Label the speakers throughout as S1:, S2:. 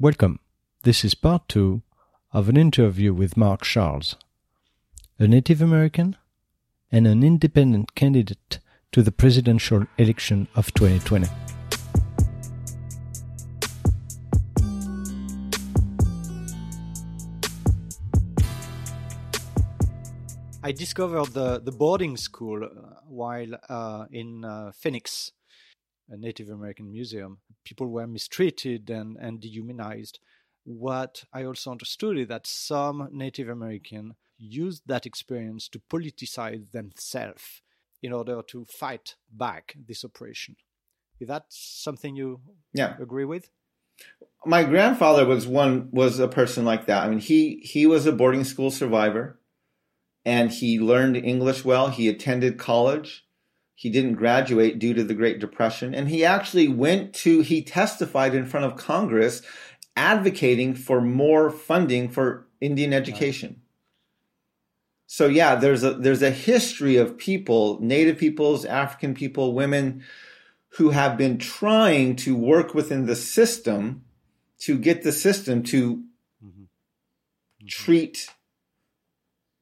S1: Welcome. This is part two of an interview with Mark Charles, a Native American and an independent candidate to the presidential election of 2020. I discovered the, the boarding school uh, while uh, in uh, Phoenix, Native American museum. People were mistreated and, and dehumanized. What I also understood is that some Native American used that experience to politicize themselves in order to fight back this oppression. Is that something you
S2: yeah.
S1: agree with?
S2: My grandfather was one was a person like that. I mean, he he was a boarding school survivor, and he learned English well. He attended college. He didn't graduate due to the Great Depression, and he actually went to he testified in front of Congress, advocating for more funding for Indian education. Right. So yeah, there's a there's a history of people, Native peoples, African people, women who have been trying to work within the system to get the system to mm-hmm. Mm-hmm. treat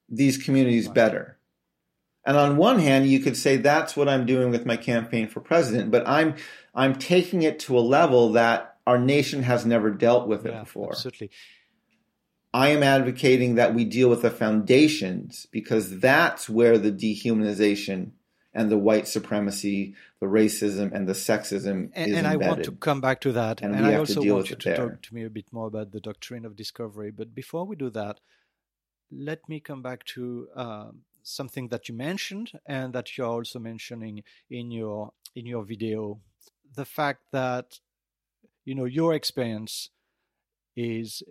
S2: these communities better. And on one hand, you could say that's what I'm doing with my campaign for president, but I'm I'm taking it to a level that our nation has never dealt with it
S1: yeah,
S2: before.
S1: Absolutely.
S2: I am advocating that we deal with the foundations because that's where the dehumanization and the white supremacy, the racism, and the sexism
S1: and,
S2: is
S1: and. I want to come back to that.
S2: And,
S1: and
S2: I
S1: also want you to
S2: there.
S1: talk to me a bit more about the doctrine of discovery. But before we do that, let me come back to uh, something that you mentioned and that you're also mentioning in your in your video, the fact that you know your experience is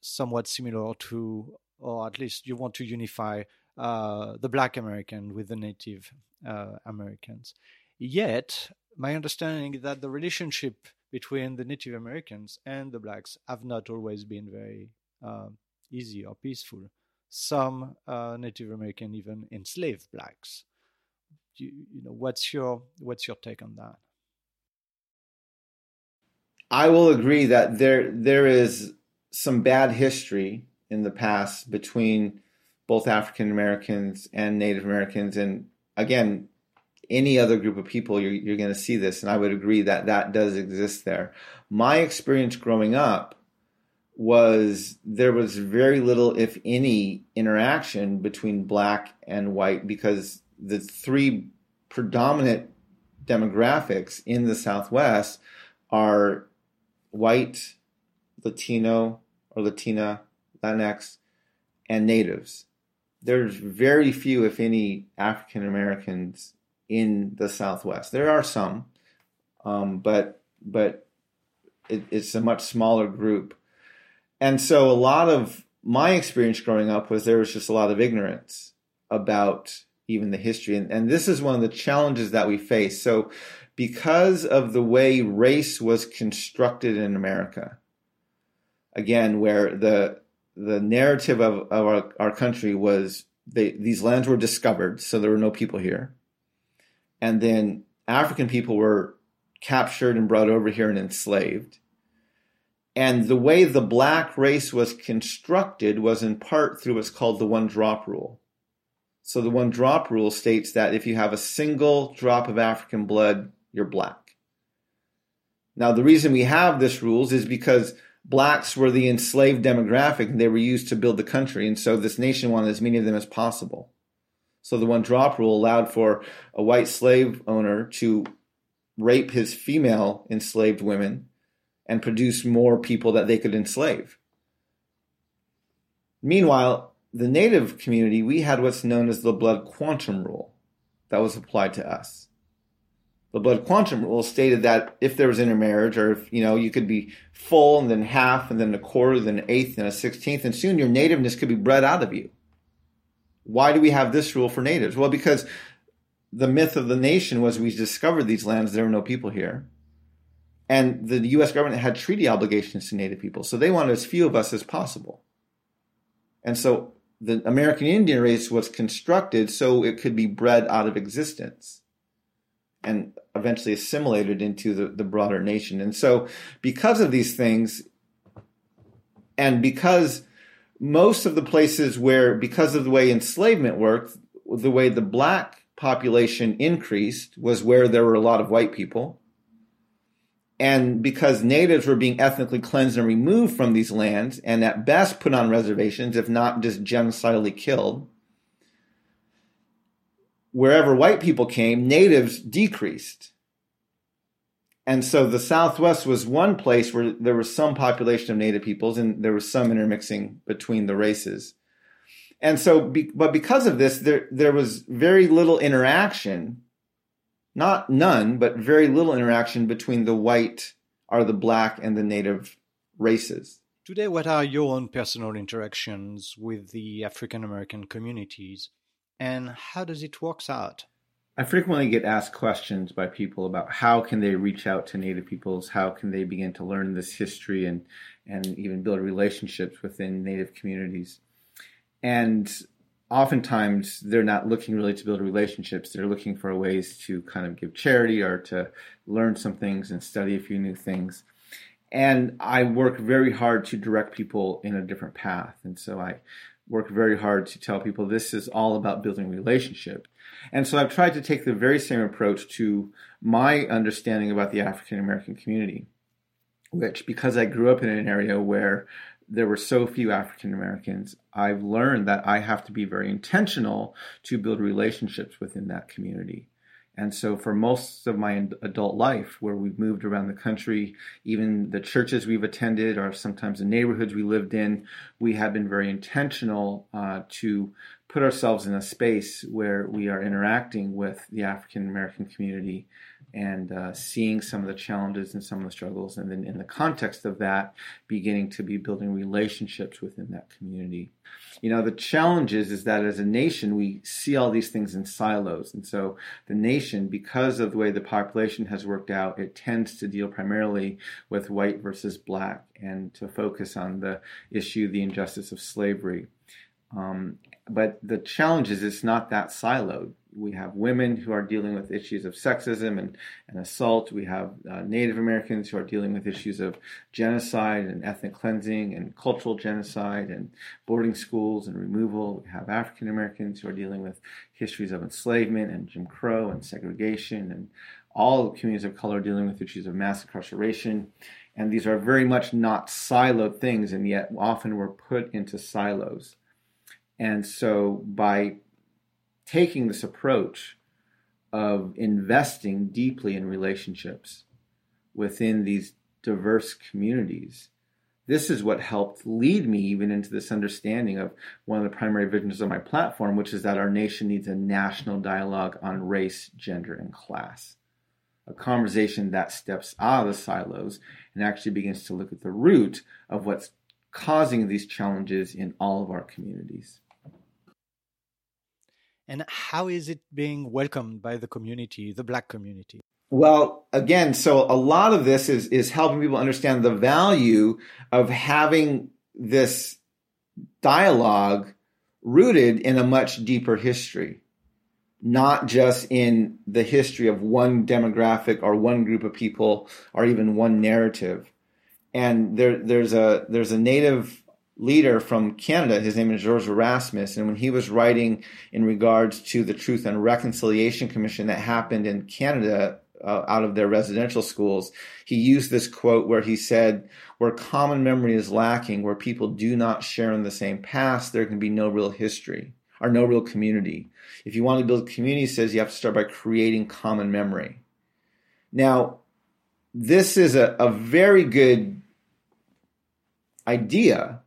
S1: somewhat similar to, or at least you want to unify uh, the Black American with the Native uh, Americans. Yet, my understanding is that the relationship between the Native Americans and the blacks have not always been very uh, easy or peaceful. Some uh, Native American even enslaved blacks. You, you know, what's your what's your take on that?
S2: I will agree that there there is some bad history in the past between both African Americans and Native Americans, and again, any other group of people, you're, you're going to see this, and I would agree that that does exist there. My experience growing up was there was very little, if any, interaction between black and white because the three predominant demographics in the Southwest are white, Latino or Latina, Latinx, and natives. There's very few, if any, African Americans in the Southwest. There are some, um, but but it, it's a much smaller group. And so a lot of my experience growing up was there was just a lot of ignorance about even the history. And, and this is one of the challenges that we face. So because of the way race was constructed in America, again, where the the narrative of, of our, our country was they, these lands were discovered, so there were no people here. And then African people were captured and brought over here and enslaved. And the way the black race was constructed was in part through what's called the one drop rule. So the one drop rule states that if you have a single drop of African blood, you're black. Now, the reason we have this rules is because blacks were the enslaved demographic and they were used to build the country. And so this nation wanted as many of them as possible. So the one drop rule allowed for a white slave owner to rape his female enslaved women and produce more people that they could enslave. Meanwhile, the native community, we had what's known as the blood quantum rule that was applied to us the blood quantum rule stated that if there was intermarriage, or if you know you could be full and then half and then a quarter, then an eighth and a sixteenth, and soon your nativeness could be bred out of you. Why do we have this rule for natives? Well, because the myth of the nation was we discovered these lands, there were no people here. And the US government had treaty obligations to native people, so they wanted as few of us as possible. And so the American Indian race was constructed so it could be bred out of existence and eventually assimilated into the, the broader nation. And so, because of these things, and because most of the places where, because of the way enslavement worked, the way the black population increased was where there were a lot of white people. And because natives were being ethnically cleansed and removed from these lands, and at best put on reservations, if not just genocidally killed, wherever white people came, natives decreased. And so the Southwest was one place where there was some population of native peoples and there was some intermixing between the races. And so, but because of this, there, there was very little interaction, not none, but very little interaction between the white or the black and the native races.
S1: Today, what are your own personal interactions with the African American communities? and how does it work out?
S2: I frequently get asked questions by people about how can they reach out to Native peoples, how can they begin to learn this history and and even build relationships within Native communities. And oftentimes they're not looking really to build relationships. They're looking for ways to kind of give charity or to learn some things and study a few new things. And I work very hard to direct people in a different path. And so I work very hard to tell people this is all about building relationship. And so I've tried to take the very same approach to my understanding about the African American community, which because I grew up in an area where there were so few African Americans, I've learned that I have to be very intentional to build relationships within that community. And so, for most of my adult life, where we've moved around the country, even the churches we've attended, or sometimes the neighborhoods we lived in, we have been very intentional uh, to put ourselves in a space where we are interacting with the African American community and uh, seeing some of the challenges and some of the struggles, and then in the context of that, beginning to be building relationships within that community. You know, the challenge is, is that as a nation, we see all these things in silos. And so the nation, because of the way the population has worked out, it tends to deal primarily with white versus black and to focus on the issue, the injustice of slavery. Um, but the challenge is it's not that siloed. We have women who are dealing with issues of sexism and, and assault. We have uh, Native Americans who are dealing with issues of genocide and ethnic cleansing and cultural genocide and boarding schools and removal. We have African Americans who are dealing with histories of enslavement and Jim Crow and segregation and all communities of color dealing with issues of mass incarceration. And these are very much not siloed things, and yet often we're put into silos. And so by taking this approach of investing deeply in relationships within these diverse communities, this is what helped lead me even into this understanding of one of the primary visions of my platform, which is that our nation needs a national dialogue on race, gender, and class. A conversation that steps out of the silos and actually begins to look at the root of what's causing these challenges in all of our communities
S1: and how is it being welcomed by the community, the black community?
S2: Well, again, so a lot of this is is helping people understand the value of having this dialogue rooted in a much deeper history, not just in the history of one demographic or one group of people or even one narrative. And there, there's a there's a native leader from Canada. His name is George Erasmus. And when he was writing in regards to the Truth and Reconciliation Commission that happened in Canada uh, out of their residential schools, he used this quote where he said, Where common memory is lacking, where people do not share in the same past, there can be no real history or no real community. If you want to build community, says you have to start by creating common memory. Now, this is a, a very good idea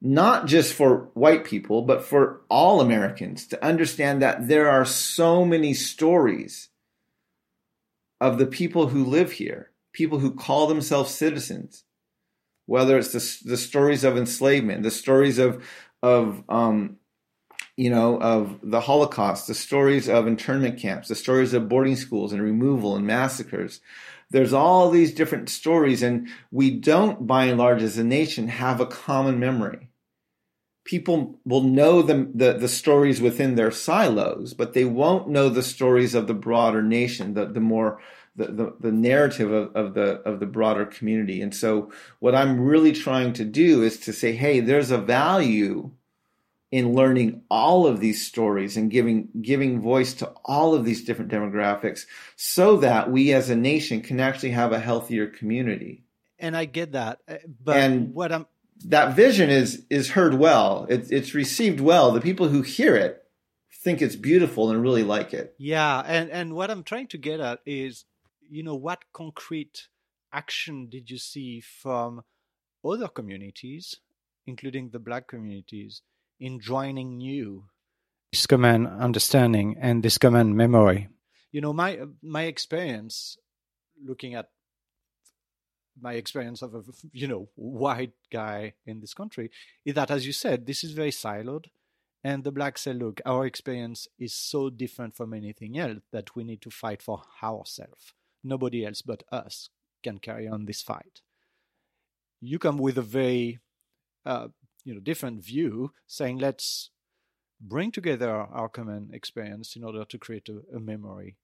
S2: not just for white people, but for all Americans to understand that there are so many stories of the people who live here, people who call themselves citizens, whether it's the, the stories of enslavement, the stories of, of, um, you know, of the Holocaust, the stories of internment camps, the stories of boarding schools and removal and massacres. There's all these different stories, and we don't, by and large, as a nation, have a common memory people will know the, the, the stories within their silos, but they won't know the stories of the broader nation, the, the more the, the, the narrative of, of the of the broader community. And so what I'm really trying to do is to say, hey, there's a value in learning all of these stories and giving giving voice to all of these different demographics so that we as a nation can actually have a healthier community
S1: and i get that uh, but
S2: and
S1: what i'm
S2: that vision is is heard well. It's it's received well. The people who hear it think it's beautiful and really like it.
S1: Yeah and and what i'm trying to get at is you know what concrete action did you see from other communities including the black communities in joining new this common understanding and this common memory. You know, my my experience looking at my experience of a you know white guy in this country is that as you said this is very siloed and the blacks say look our experience is so different from anything else that we need to fight for ourselves nobody else but us can carry on this fight. You come with a very uh, you know different view saying let's bring together our common experience in order to create a, a memory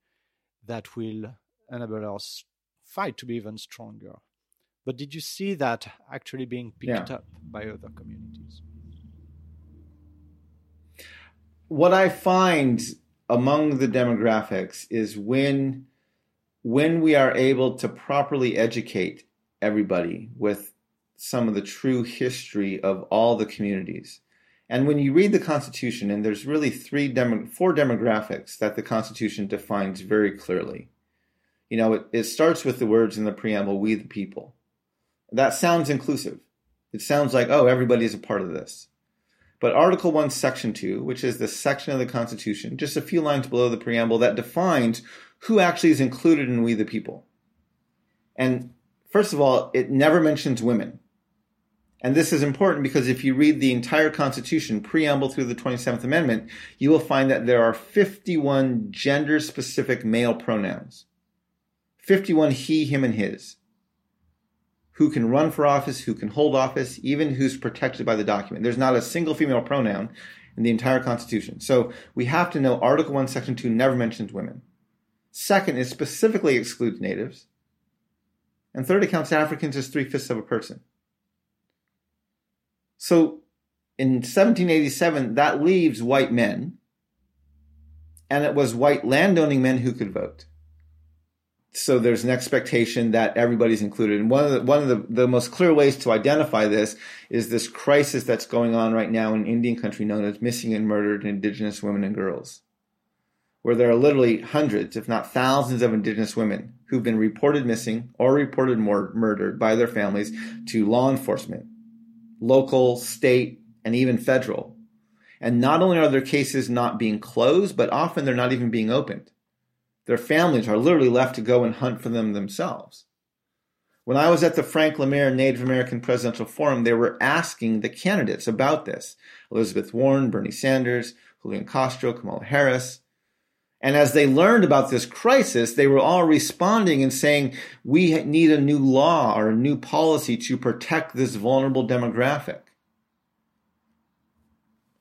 S1: that will enable us fight to be even stronger but did you see that actually being picked yeah. up by other communities
S2: what i find among the demographics is when when we are able to properly educate everybody with some of the true history of all the communities. And when you read the Constitution, and there's really three demo, four demographics that the Constitution defines very clearly. You know, it, it starts with the words in the preamble, "We the people." That sounds inclusive. It sounds like, oh, everybody is a part of this. But Article 1, Section 2, which is the section of the Constitution, just a few lines below the preamble, that defines who actually is included in We the People. And first of all, it never mentions women. And this is important because if you read the entire Constitution, preamble through the 27th Amendment, you will find that there are 51 gender specific male pronouns 51 he, him, and his. Who can run for office, who can hold office, even who's protected by the document. There's not a single female pronoun in the entire Constitution. So we have to know Article 1, Section 2 never mentions women. Second, it specifically excludes natives. And third, it counts Africans as three fifths of a person. So in 1787, that leaves white men, and it was white landowning men who could vote. So there's an expectation that everybody's included. And one of the, one of the, the most clear ways to identify this is this crisis that's going on right now in Indian country known as missing and murdered indigenous women and girls, where there are literally hundreds, if not thousands of indigenous women who've been reported missing or reported murdered by their families to law enforcement local, state, and even federal. And not only are their cases not being closed, but often they're not even being opened. Their families are literally left to go and hunt for them themselves. When I was at the Frank LaMere Native American Presidential Forum, they were asking the candidates about this Elizabeth Warren, Bernie Sanders, Julian Castro, Kamala Harris. And as they learned about this crisis, they were all responding and saying, we need a new law or a new policy to protect this vulnerable demographic.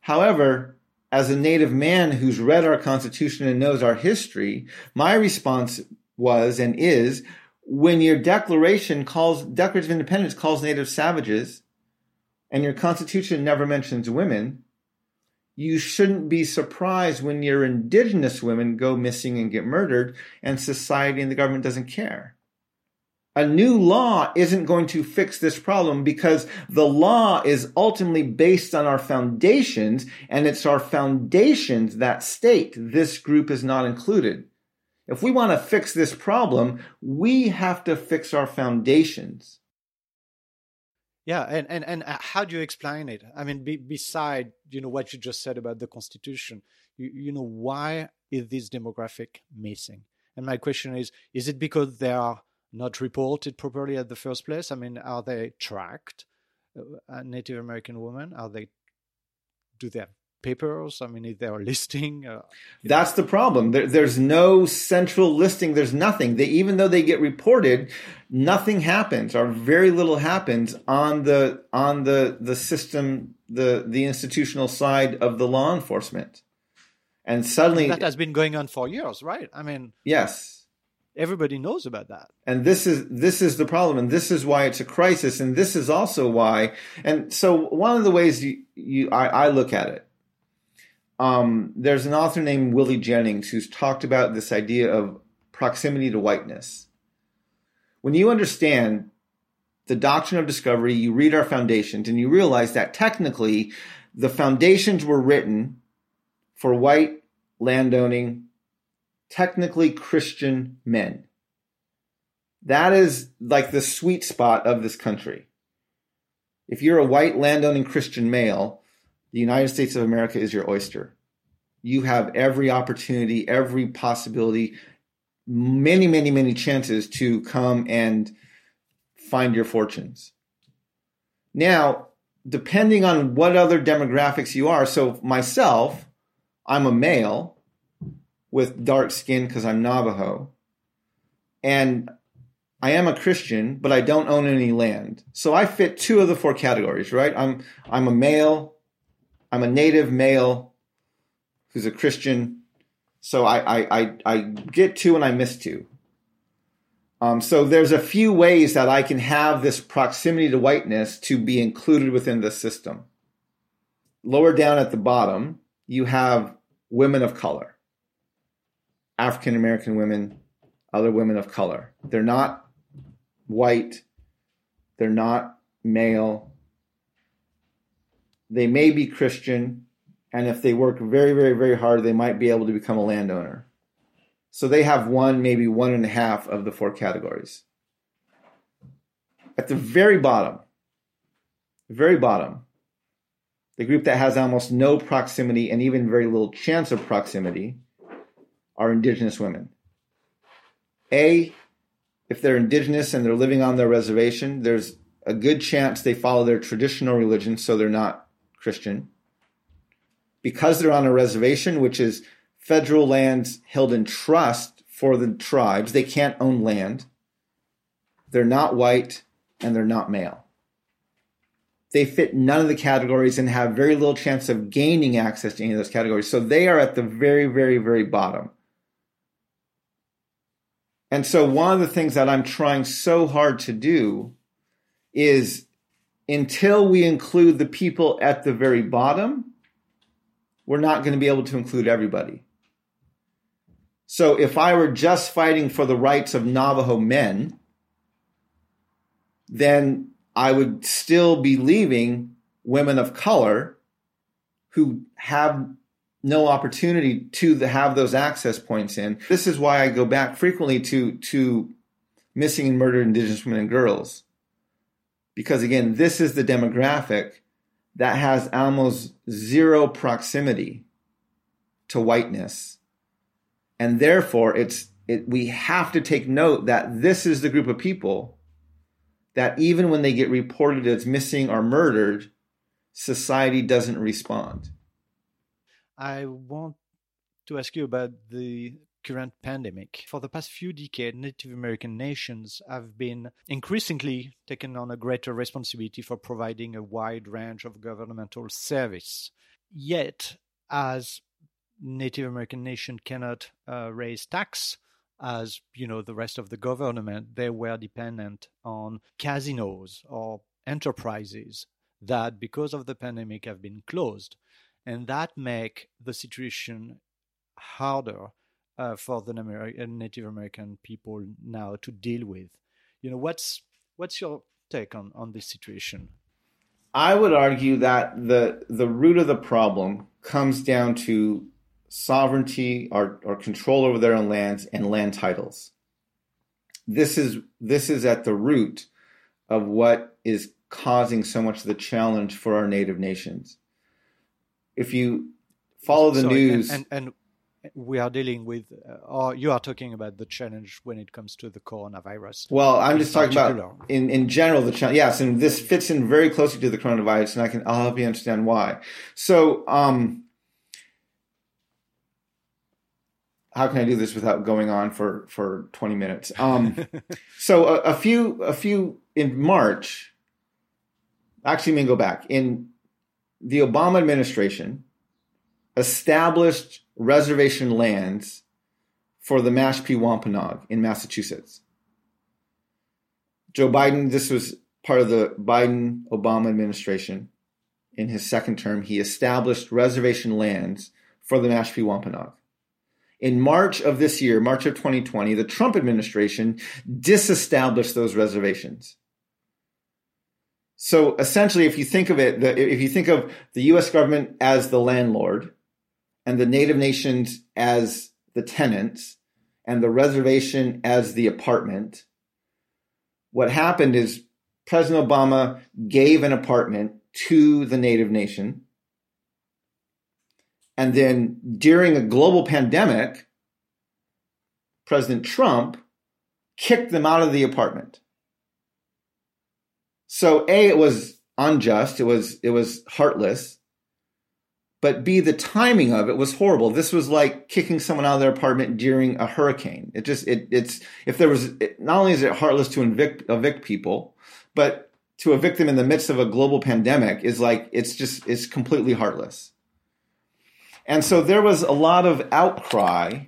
S2: However, as a native man who's read our Constitution and knows our history, my response was and is when your declaration calls, Declaration of Independence calls native savages, and your Constitution never mentions women, you shouldn't be surprised when your indigenous women go missing and get murdered and society and the government doesn't care. A new law isn't going to fix this problem because the law is ultimately based on our foundations and it's our foundations that state this group is not included. If we want to fix this problem, we have to fix our foundations.
S1: Yeah, and, and, and uh, how do you explain it? I mean, be, beside you know what you just said about the constitution, you, you know why is this demographic missing? And my question is: Is it because there are not reported properly at the first place? I mean, are they tracked? Uh, Native American women are they? Do they have papers? I mean, if they are listing, uh,
S2: that's know. the problem. There, there's no central listing. There's nothing. They even though they get reported, nothing happens or very little happens on the on the the system the the institutional side of the law enforcement. And suddenly
S1: that has been going on for years, right? I mean,
S2: yes.
S1: Everybody knows about that.
S2: And this is this is the problem and this is why it's a crisis and this is also why and so one of the ways you, you I, I look at it um, there's an author named Willie Jennings who's talked about this idea of proximity to whiteness. When you understand the doctrine of discovery, you read our foundations and you realize that technically the foundations were written for white landowning, technically Christian men. That is like the sweet spot of this country. If you're a white landowning Christian male, the United States of America is your oyster. You have every opportunity, every possibility, many, many, many chances to come and find your fortunes. Now, depending on what other demographics you are, so myself, I'm a male with dark skin because I'm Navajo. And I am a Christian, but I don't own any land. So I fit two of the four categories, right? I'm I'm a male, I'm a native male who's a Christian. So I I I, I get two and I miss two. Um, so there's a few ways that I can have this proximity to whiteness to be included within the system. Lower down at the bottom, you have women of color, African American women, other women of color. They're not white, they're not male, they may be Christian, and if they work very, very, very hard, they might be able to become a landowner. So they have one, maybe one and a half of the four categories. At the very bottom, very bottom, the group that has almost no proximity and even very little chance of proximity are indigenous women. A, if they're indigenous and they're living on their reservation, there's a good chance they follow their traditional religion, so they're not Christian. Because they're on a reservation, which is federal lands held in trust for the tribes. They can't own land. They're not white and they're not male. They fit none of the categories and have very little chance of gaining access to any of those categories. So they are at the very, very, very bottom. And so one of the things that I'm trying so hard to do is until we include the people at the very bottom, we're not going to be able to include everybody. So if I were just fighting for the rights of Navajo men, then I would still be leaving women of color who have no opportunity to have those access points in. This is why I go back frequently to, to missing and murdered indigenous women and girls. Because again, this is the demographic that has almost zero proximity to whiteness and therefore, it's it, we have to take note that this is the group of people that even when they get reported as missing or murdered, society doesn't respond.
S1: I want to ask you about the current pandemic. For the past few decades, Native American nations have been increasingly taking on a greater responsibility for providing a wide range of governmental service. Yet, as Native American nation cannot uh, raise tax as you know the rest of the government they were dependent on casinos or enterprises that because of the pandemic have been closed and that make the situation harder uh, for the uh, native american people now to deal with you know what's what's your take on on this situation
S2: i would argue that the the root of the problem comes down to sovereignty or, or control over their own lands and land titles. This is this is at the root of what is causing so much of the challenge for our native nations. If you follow the Sorry, news,
S1: and, and, and, we are dealing with, uh, or you are talking about the challenge when it comes to the coronavirus.
S2: Well, I'm just talking about in, in general the challenge. Yes, and this fits in very closely to the coronavirus, and I can I'll help you understand why. So, um, how can I do this without going on for for 20 minutes? Um, so a, a, few a few in March. Actually, let me go back in the Obama administration established reservation lands for the Mashpee Wampanoag in Massachusetts. Joe Biden, this was part of the Biden Obama administration. In his second term, he established reservation lands for the Mashpee Wampanoag. In March of this year, March of 2020, the Trump administration disestablished those reservations. So essentially, if you think of it, the, if you think of the US government as the landlord and the native nations as the tenants and the reservation as the apartment, what happened is President Obama gave an apartment to the native nation. And then during a global pandemic, President Trump kicked them out of the apartment. So A, it was unjust, it was it was heartless. But B, the timing of it was horrible. This was like kicking someone out of their apartment during a hurricane. It just it it's if there was it, not only is it heartless to evict evict people, but to evict them in the midst of a global pandemic is like it's just it's completely heartless. And so there was a lot of outcry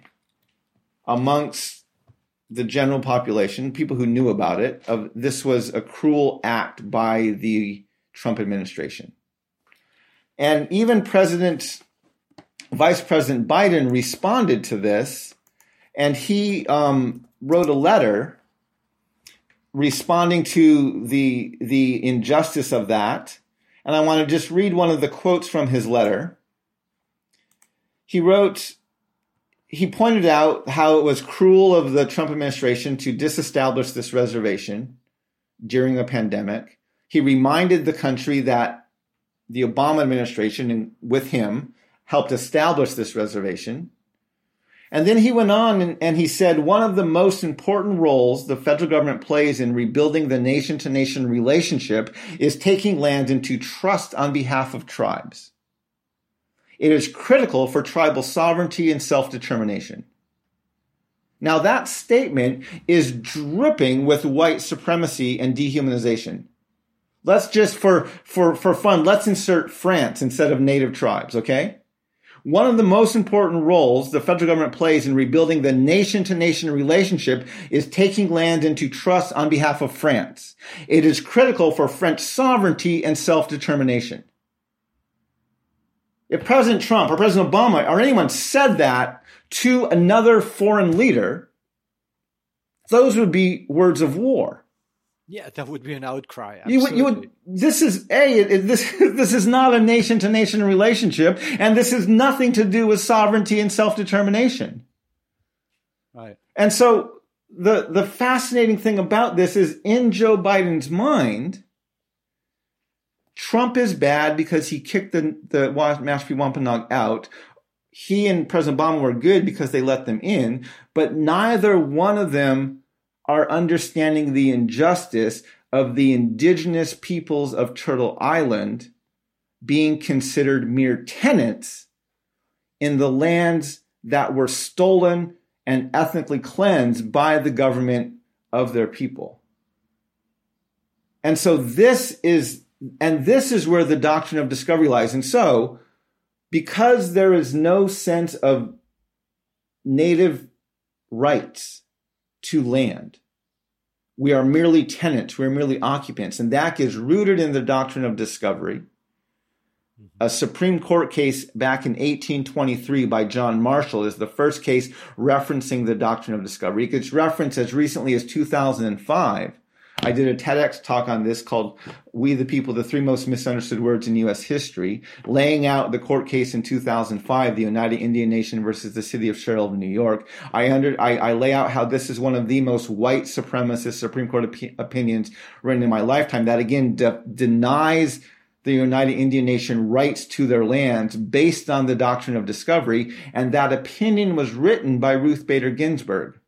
S2: amongst the general population, people who knew about it, of this was a cruel act by the Trump administration. And even President Vice President Biden responded to this, and he um, wrote a letter responding to the the injustice of that. And I want to just read one of the quotes from his letter. He wrote, he pointed out how it was cruel of the Trump administration to disestablish this reservation during a pandemic. He reminded the country that the Obama administration, with him, helped establish this reservation. And then he went on and, and, he said one of the most important roles the federal government plays in rebuilding the nation to nation relationship is taking land into trust on behalf of tribes. It is critical for tribal sovereignty and self determination. Now, that statement is dripping with white supremacy and dehumanization. Let's just, for, for, for fun, let's insert France instead of native tribes, okay? One of the most important roles the federal government plays in rebuilding the nation to nation relationship is taking land into trust on behalf of France. It is critical for French sovereignty and self determination. If President Trump or President Obama or anyone said that to another foreign leader, those would be words of war.
S1: Yeah, that would be an outcry.
S2: You would, you would, this is a it, this this is not a nation to nation relationship, and this has nothing to do with sovereignty and self determination.
S1: Right.
S2: And so the the fascinating thing about this is in Joe Biden's mind, Trump is bad because he kicked the, the Mashpee Wampanoag out. He and President Obama were good because they let them in, but neither one of them are understanding the injustice of the indigenous peoples of Turtle Island being considered mere tenants in the lands that were stolen and ethnically cleansed by the government of their people. And so this is and this is where the doctrine of discovery lies. And so, because there is no sense of native rights to land, we are merely tenants, we are merely occupants. And that is rooted in the doctrine of discovery. Mm-hmm. A Supreme Court case back in 1823 by John Marshall is the first case referencing the doctrine of discovery. It gets referenced as recently as 2005 I did a TEDx talk on this called We the People, the Three Most Misunderstood Words in U.S. History, laying out the court case in 2005, the Oneida Indian Nation versus the city of Sherrill, New York. I, under, I, I, lay out how this is one of the most white supremacist Supreme Court op- opinions written in my lifetime that again de- denies the Oneida Indian Nation rights to their lands based on the doctrine of discovery. And that opinion was written by Ruth Bader Ginsburg.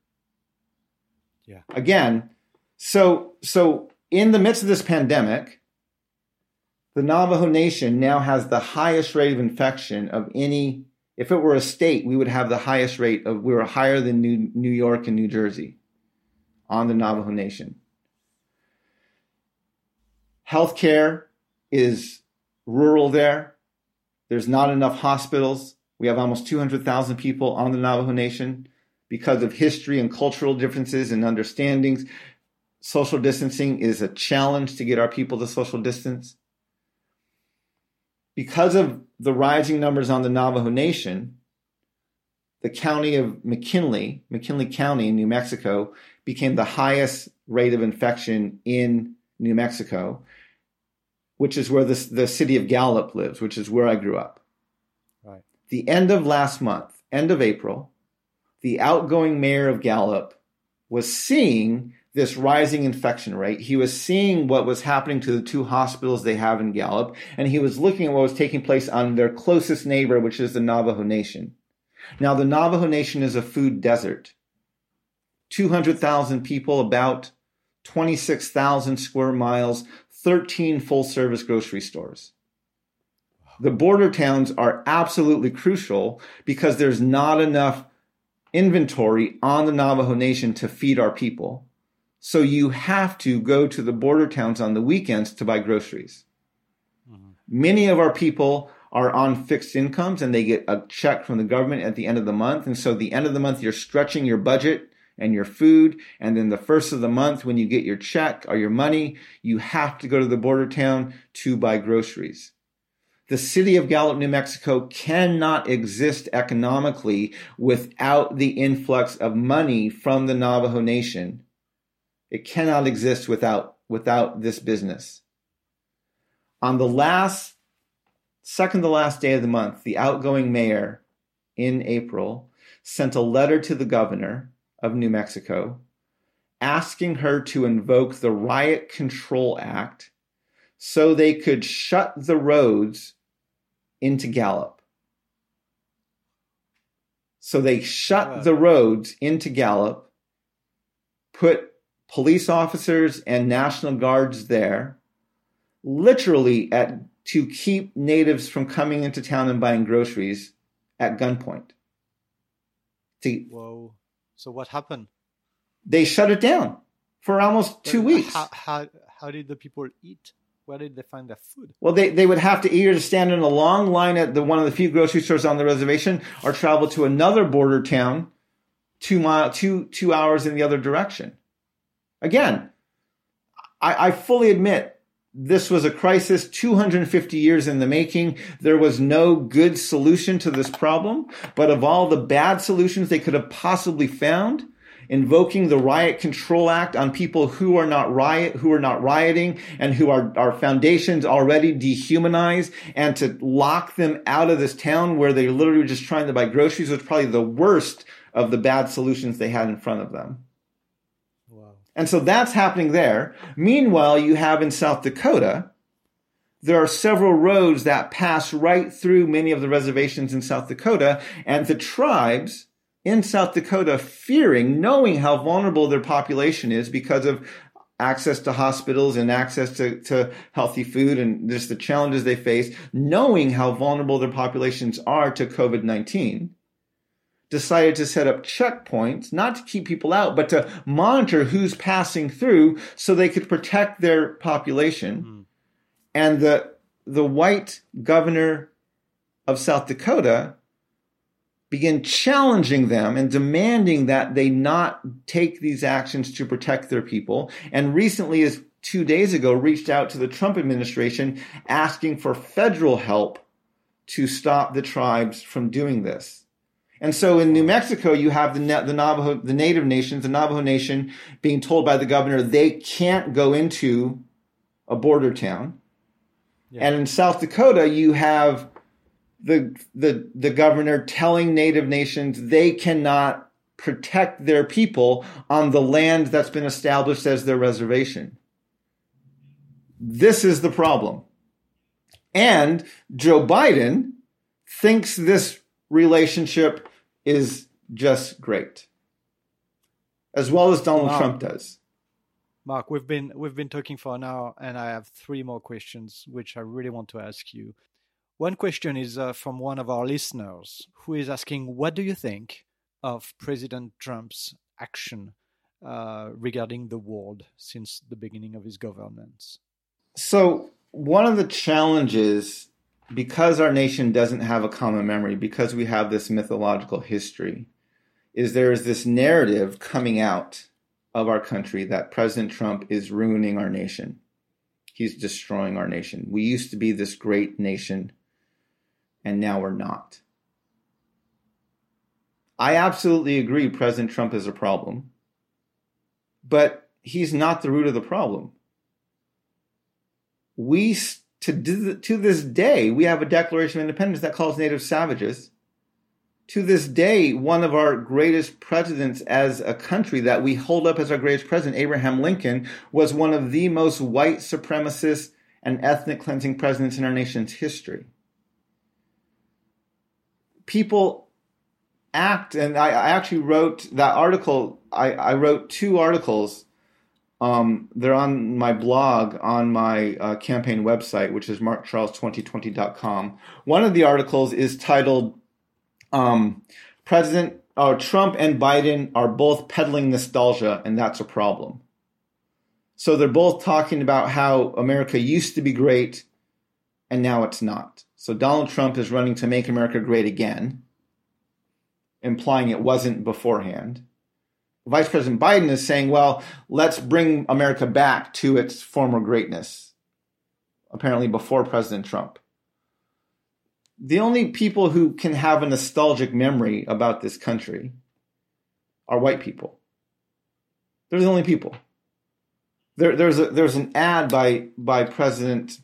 S1: Yeah.
S2: Again, so, so in the midst of this pandemic, the Navajo Nation now has the highest rate of infection of any. If it were a state, we would have the highest rate of. We were higher than New, New York and New Jersey on the Navajo Nation. Healthcare is rural there. There's not enough hospitals. We have almost 200,000 people on the Navajo Nation because of history and cultural differences and understandings. Social distancing is a challenge to get our people to social distance. Because of the rising numbers on the Navajo Nation, the county of McKinley, McKinley County in New Mexico, became the highest rate of infection in New Mexico, which is where the, the city of Gallup lives, which is where I grew up.
S1: Right.
S2: The end of last month, end of April, the outgoing mayor of Gallup was seeing this rising infection rate. He was seeing what was happening to the two hospitals they have in Gallup, and he was looking at what was taking place on their closest neighbor, which is the Navajo Nation. Now, the Navajo Nation is a food desert. 200,000 people, about 26,000 square miles, 13 full service grocery stores. The border towns are absolutely crucial because there's not enough inventory on the Navajo Nation to feed our people. So you have to go to the border towns on the weekends to buy groceries. Mm-hmm. Many of our people are on fixed incomes and they get a check from the government at the end of the month. And so the end of the month, you're stretching your budget and your food. And then the first of the month, when you get your check or your money, you have to go to the border town to buy groceries. The city of Gallup, New Mexico cannot exist economically without the influx of money from the Navajo Nation. It cannot exist without, without this business. On the last second to last day of the month, the outgoing mayor in April sent a letter to the governor of New Mexico asking her to invoke the Riot Control Act so they could shut the roads into Gallup. So they shut the roads into Gallup, put police officers and National Guards there, literally at to keep natives from coming into town and buying groceries at gunpoint.
S1: To, Whoa. So what happened?
S2: They shut it down for almost two weeks.
S1: How, how, how did the people eat? Where did they find their food?
S2: Well, they, they would have to either stand in a long line at the one of the few grocery stores on the reservation or travel to another border town two mile two two hours in the other direction. Again, I, I fully admit this was a crisis 250 years in the making. There was no good solution to this problem, but of all the bad solutions they could have possibly found, invoking the riot control act on people who are not riot who are not rioting and who are our foundations already dehumanized and to lock them out of this town where they literally were just trying to buy groceries was probably the worst of the bad solutions they had in front of them. And so that's happening there. Meanwhile, you have in South Dakota, there are several roads that pass right through many of the reservations in South Dakota, and the tribes in South Dakota fearing, knowing how vulnerable their population is because of access to hospitals and access to, to healthy food and just the challenges they face, knowing how vulnerable their populations are to COVID 19 decided to set up checkpoints, not to keep people out, but to monitor who's passing through so they could protect their population. Mm. And the, the white governor of South Dakota began challenging them and demanding that they not take these actions to protect their people. And recently, as two days ago, reached out to the Trump administration asking for federal help to stop the tribes from doing this. And so in New Mexico, you have the, the Navajo, the native nations, the Navajo Nation being told by the governor they can't go into a border town. Yeah. And in South Dakota, you have the, the, the governor telling native nations they cannot protect their people on the land that's been established as their reservation. This is the problem. And Joe Biden thinks this relationship is just great, as well as Donald Trump does.
S1: Mark, we've been we've been talking for an hour, and I have three more questions which I really want to ask you. One question is uh, from one of our listeners who is asking, "What do you think of President Trump's action uh, regarding the world since the beginning of his governance?"
S2: So, one of the challenges because our nation doesn't have a common memory, because we have this mythological history, is there is this narrative coming out of our country that President Trump is ruining our nation. He's destroying our nation. We used to be this great nation, and now we're not. I absolutely agree President Trump is a problem, but he's not the root of the problem. We to, to this day, we have a Declaration of Independence that calls natives savages. To this day, one of our greatest presidents as a country that we hold up as our greatest president, Abraham Lincoln, was one of the most white supremacist and ethnic cleansing presidents in our nation's history. People act, and I, I actually wrote that article, I, I wrote two articles um, they're on my blog on my uh, campaign website, which is markcharles2020.com. One of the articles is titled um, President uh, Trump and Biden are both peddling nostalgia, and that's a problem. So they're both talking about how America used to be great and now it's not. So Donald Trump is running to make America great again, implying it wasn't beforehand. Vice President Biden is saying, well, let's bring America back to its former greatness, apparently before President Trump. The only people who can have a nostalgic memory about this country are white people. They're the only people. There, there's, a, there's an ad by, by President,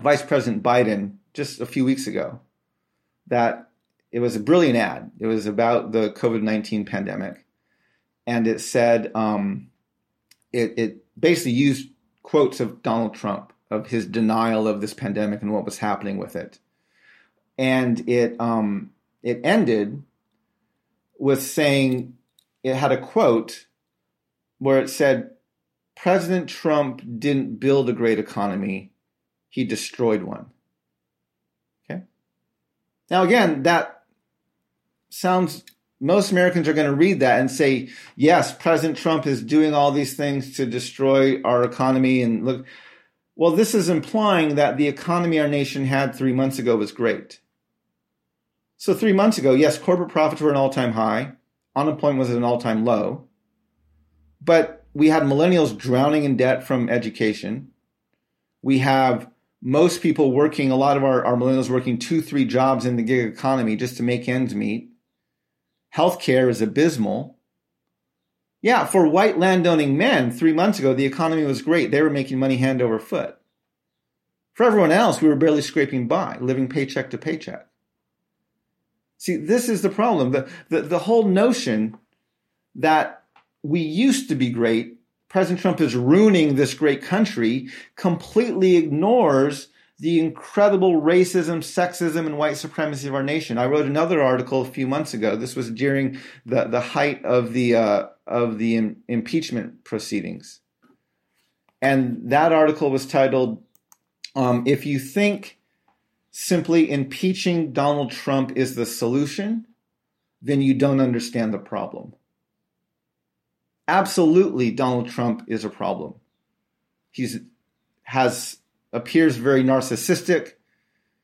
S2: Vice President Biden just a few weeks ago that it was a brilliant ad. It was about the COVID 19 pandemic and it said um, it, it basically used quotes of Donald Trump of his denial of this pandemic and what was happening with it, and it um, it ended with saying it had a quote where it said President Trump didn't build a great economy, he destroyed one. Okay. Now again, that sounds most Americans are going to read that and say, yes, President Trump is doing all these things to destroy our economy. And look, well, this is implying that the economy our nation had three months ago was great. So, three months ago, yes, corporate profits were an all time high, unemployment was at an all time low, but we had millennials drowning in debt from education. We have most people working, a lot of our, our millennials working two, three jobs in the gig economy just to make ends meet healthcare is abysmal. Yeah, for white landowning men, three months ago, the economy was great. They were making money hand over foot. For everyone else, we were barely scraping by, living paycheck to paycheck. See, this is the problem. The, the, the whole notion that we used to be great, President Trump is ruining this great country, completely ignores the incredible racism, sexism, and white supremacy of our nation. I wrote another article a few months ago. This was during the, the height of the uh, of the Im- impeachment proceedings, and that article was titled um, "If you think simply impeaching Donald Trump is the solution, then you don't understand the problem." Absolutely, Donald Trump is a problem. He's has appears very narcissistic.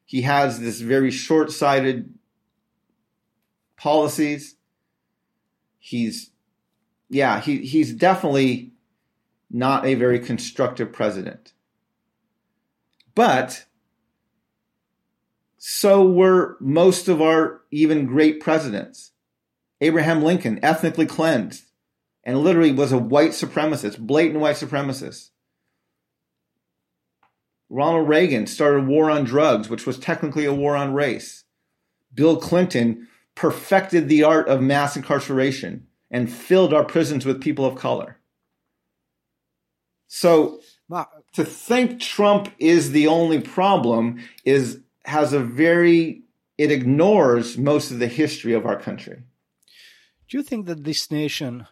S2: He has this very short sighted policies. He's, yeah, he, he's definitely not a very constructive president. But so were most of our even great presidents. Abraham Lincoln, ethnically cleansed, and literally was a white supremacist, blatant white supremacist. Ronald Reagan started a war on drugs, which was technically a war on race. Bill Clinton perfected the art of mass incarceration and filled our prisons with people of color. So to think Trump is the only problem is has a very it ignores most of the history of our country.
S1: Do you think that this nation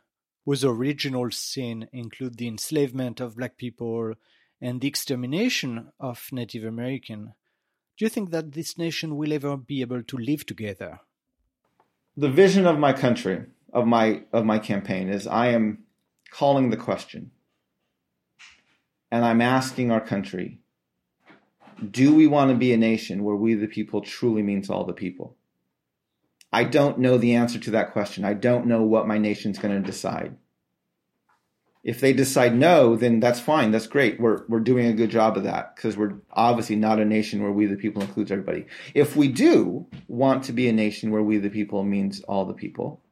S1: whose original sin include the enslavement of black people, and the extermination of Native American, do you think that this nation will ever be able to live together?
S2: The vision of my country, of my of my campaign is I am calling the question. And I'm asking our country, do we want to be a nation where we the people truly means all the people? I don't know the answer to that question. I don't know what my nation's going to decide. If they decide no, then that's fine. That's great. We're we're doing a good job of that because we're obviously not a nation where we the people includes everybody. If we do want to be a nation where we the people means all the people,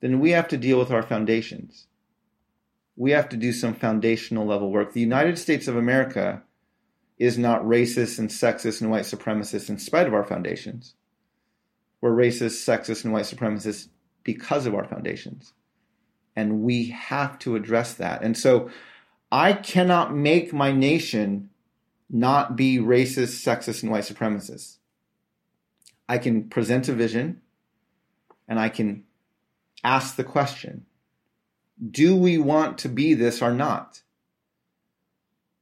S2: then we have to deal with our foundations. We have to do some foundational level work. The United States of America is not racist and sexist and white supremacist in spite of our foundations. We're racist, sexist, and white supremacist because of our foundations. And we have to address that. And so I cannot make my nation not be racist, sexist, and white supremacist. I can present a vision and I can ask the question do we want to be this or not?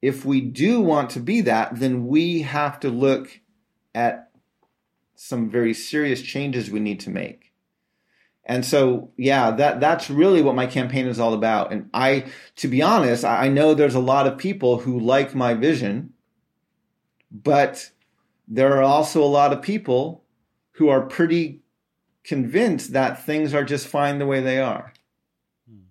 S2: If we do want to be that, then we have to look at some very serious changes we need to make. And so, yeah, that that's really what my campaign is all about. And I, to be honest, I know there's a lot of people who like my vision, but there are also a lot of people who are pretty convinced that things are just fine the way they are. Hmm.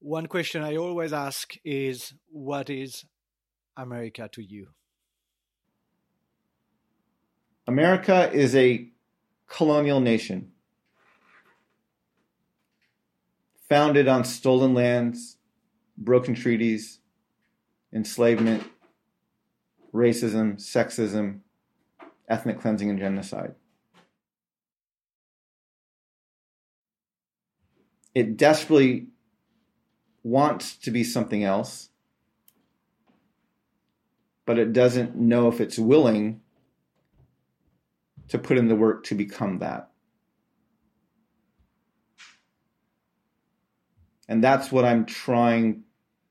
S1: One question I always ask is what is America to you?
S2: America is a colonial nation founded on stolen lands, broken treaties, enslavement, racism, sexism, ethnic cleansing, and genocide. It desperately wants to be something else, but it doesn't know if it's willing to put in the work to become that. And that's what I'm trying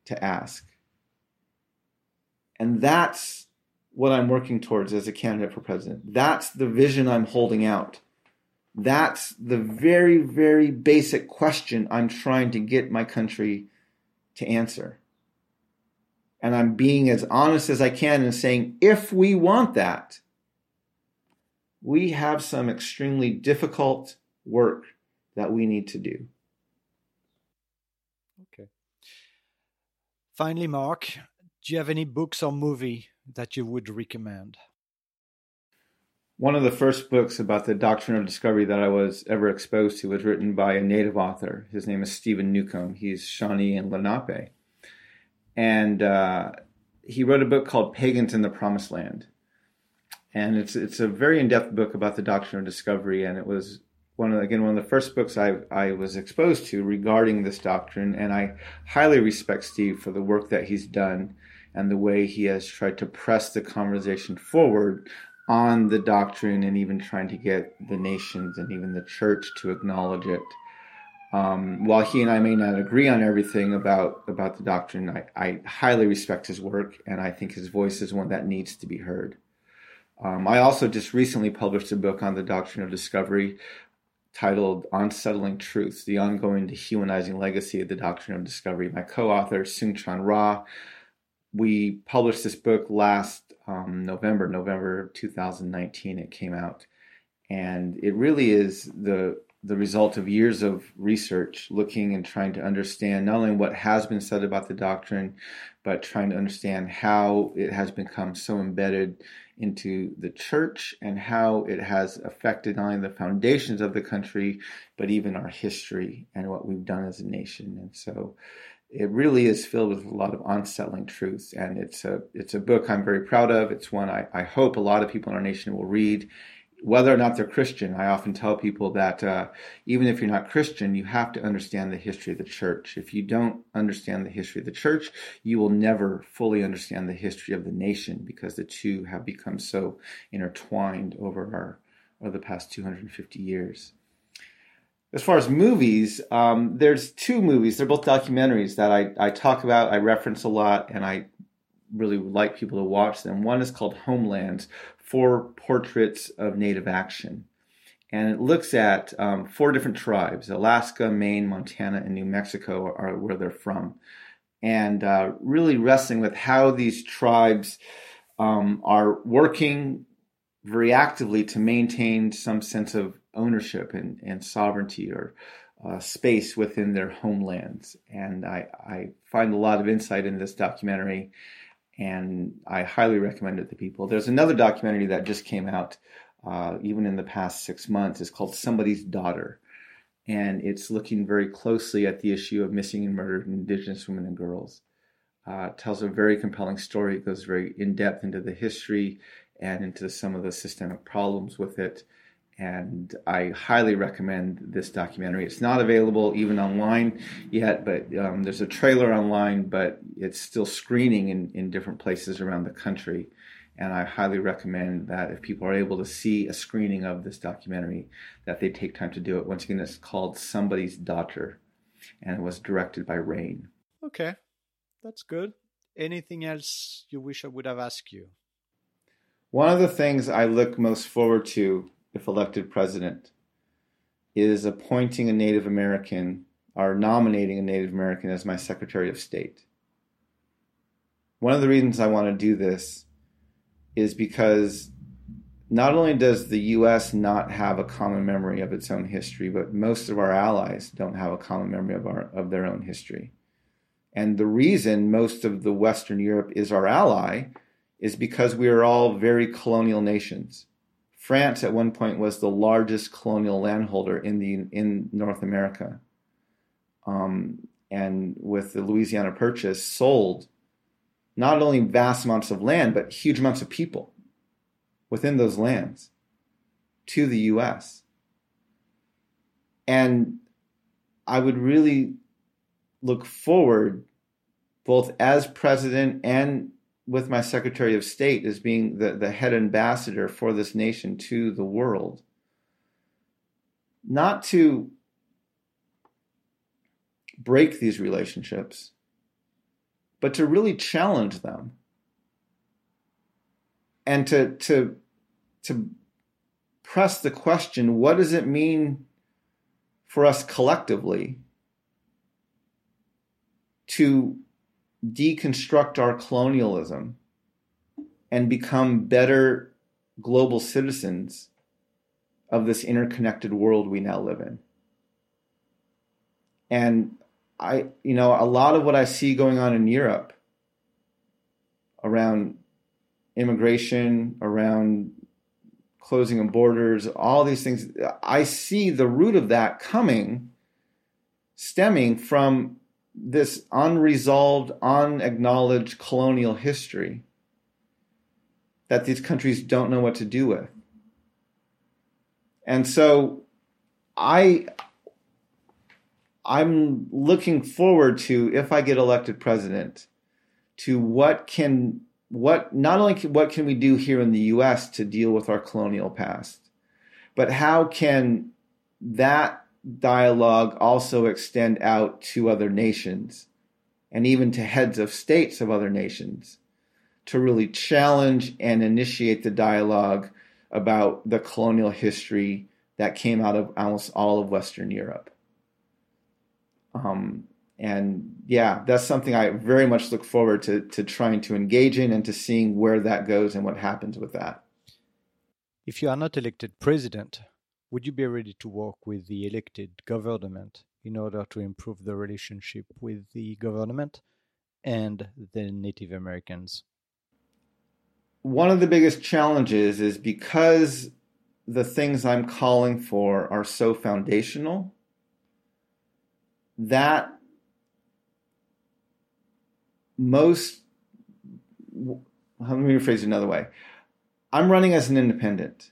S2: to ask. And that's what I'm working towards as a candidate for president. That's the vision I'm holding out. That's the very, very basic question I'm trying to get my country to answer. And I'm being as honest as I can and saying, if we want that, we have some extremely difficult work that we need to do.
S1: Okay. Finally, Mark, do you have any books or movie that you would recommend?
S2: One of the first books about the doctrine of discovery that I was ever exposed to was written by a native author. His name is Steven Newcomb. He's Shawnee and Lenape. And uh, he wrote a book called Pagans in the Promised Land and it's it's a very in depth book about the doctrine of discovery, and it was one of again one of the first books I I was exposed to regarding this doctrine, and I highly respect Steve for the work that he's done and the way he has tried to press the conversation forward on the doctrine and even trying to get the nations and even the church to acknowledge it. Um, while he and I may not agree on everything about about the doctrine, I, I highly respect his work, and I think his voice is one that needs to be heard. Um, I also just recently published a book on the doctrine of discovery titled Unsettling Truths The Ongoing Dehumanizing Legacy of the Doctrine of Discovery. My co author, Soong-Chan Rah, we published this book last um, November, November 2019, it came out. And it really is the the result of years of research looking and trying to understand not only what has been said about the doctrine, but trying to understand how it has become so embedded into the church and how it has affected not only the foundations of the country, but even our history and what we've done as a nation. And so it really is filled with a lot of unsettling truths. And it's a it's a book I'm very proud of. It's one I, I hope a lot of people in our nation will read whether or not they're Christian, I often tell people that uh, even if you're not Christian, you have to understand the history of the church. If you don't understand the history of the church, you will never fully understand the history of the nation because the two have become so intertwined over our over the past 250 years. As far as movies, um, there's two movies. They're both documentaries that I, I talk about, I reference a lot, and I really like people to watch them. One is called Homelands, four portraits of native action. And it looks at um, four different tribes Alaska, Maine, Montana, and New Mexico are, where they're from. And uh, really wrestling with how these tribes um, are working very actively to maintain some sense of ownership and, and sovereignty or uh, space within their homelands. And I, I find a lot of insight in this documentary, and I highly recommend it to people. There's another documentary that just came out, uh, even in the past six months. It's called Somebody's Daughter, and it's looking very closely at the issue of missing and murdered Indigenous women and girls. Uh, tells a very compelling story. It goes very in depth into the history and into some of the systemic problems with it and I highly recommend this documentary. It's not available even online yet, but um, there's a trailer online, but it's still screening in, in different places around the country. And I highly recommend that if people are able to see a screening of this documentary, that they take time to do it. Once again, it's called Somebody's Daughter, and it was directed by Rain.
S1: Okay, that's good. Anything else you wish I would have asked you?
S2: One of the things I look most forward to if elected president, is appointing a Native American or nominating a Native American as my Secretary of State. One of the reasons I want to do this is because not only does the US not have a common memory of its own history, but most of our allies don't have a common memory of, our, of their own history. And the reason most of the Western Europe is our ally is because we are all very colonial nations. France at one point was the largest colonial landholder in the in North America, um, and with the Louisiana Purchase, sold not only vast amounts of land but huge amounts of people within those lands to the U.S. And I would really look forward, both as president and with my Secretary of State as being the, the head ambassador for this nation to the world. Not to break these relationships, but to really challenge them. And to, to, to press the question what does it mean for us collectively to deconstruct our colonialism and become better global citizens of this interconnected world we now live in. And I, you know, a lot of what I see going on in Europe around immigration, around closing of borders, all these things, I see the root of that coming, stemming from this unresolved, unacknowledged colonial history that these countries don't know what to do with. And so I I'm looking forward to if I get elected president to what can what not only can, what can we do here in the US to deal with our colonial past but how can that dialogue also extend out to other nations and even to heads of states of other nations to really challenge and initiate the dialogue about the colonial history that came out of almost all of Western Europe. Um, and yeah, that's something I very much look forward to, to trying to engage in and to seeing where that goes and what happens with that.
S1: If you are not elected president, would you be ready to work with the elected government in order to improve the relationship with the government and the Native Americans?
S2: One of the biggest challenges is because the things I'm calling for are so foundational that most let me rephrase it another way. I'm running as an independent.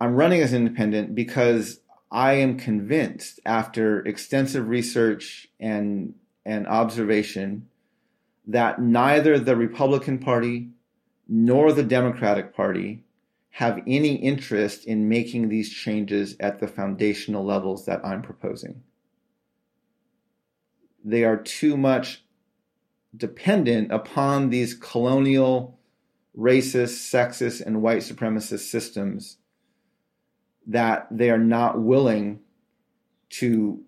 S2: I'm running as independent because I am convinced after extensive research and and observation that neither the Republican Party nor the Democratic Party have any interest in making these changes at the foundational levels that I'm proposing. They are too much dependent upon these colonial, racist, sexist, and white supremacist systems that they are not willing to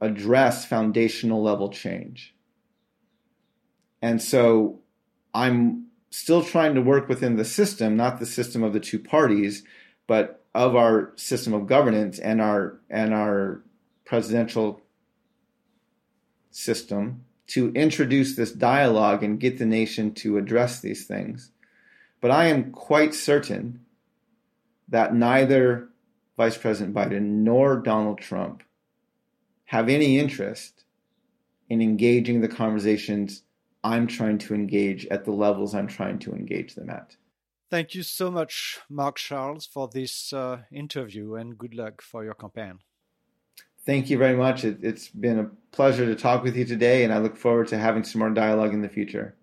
S2: address foundational level change. And so I'm still trying to work within the system, not the system of the two parties, but of our system of governance and our and our presidential system to introduce this dialogue and get the nation to address these things. But I am quite certain that neither Vice President Biden nor Donald Trump have any interest in engaging the conversations I'm trying to engage at the levels I'm trying to engage them at.
S1: Thank you so much, Mark Charles, for this uh, interview and good luck for your campaign.
S2: Thank you very much. It, it's been a pleasure to talk with you today, and I look forward to having some more dialogue in the future.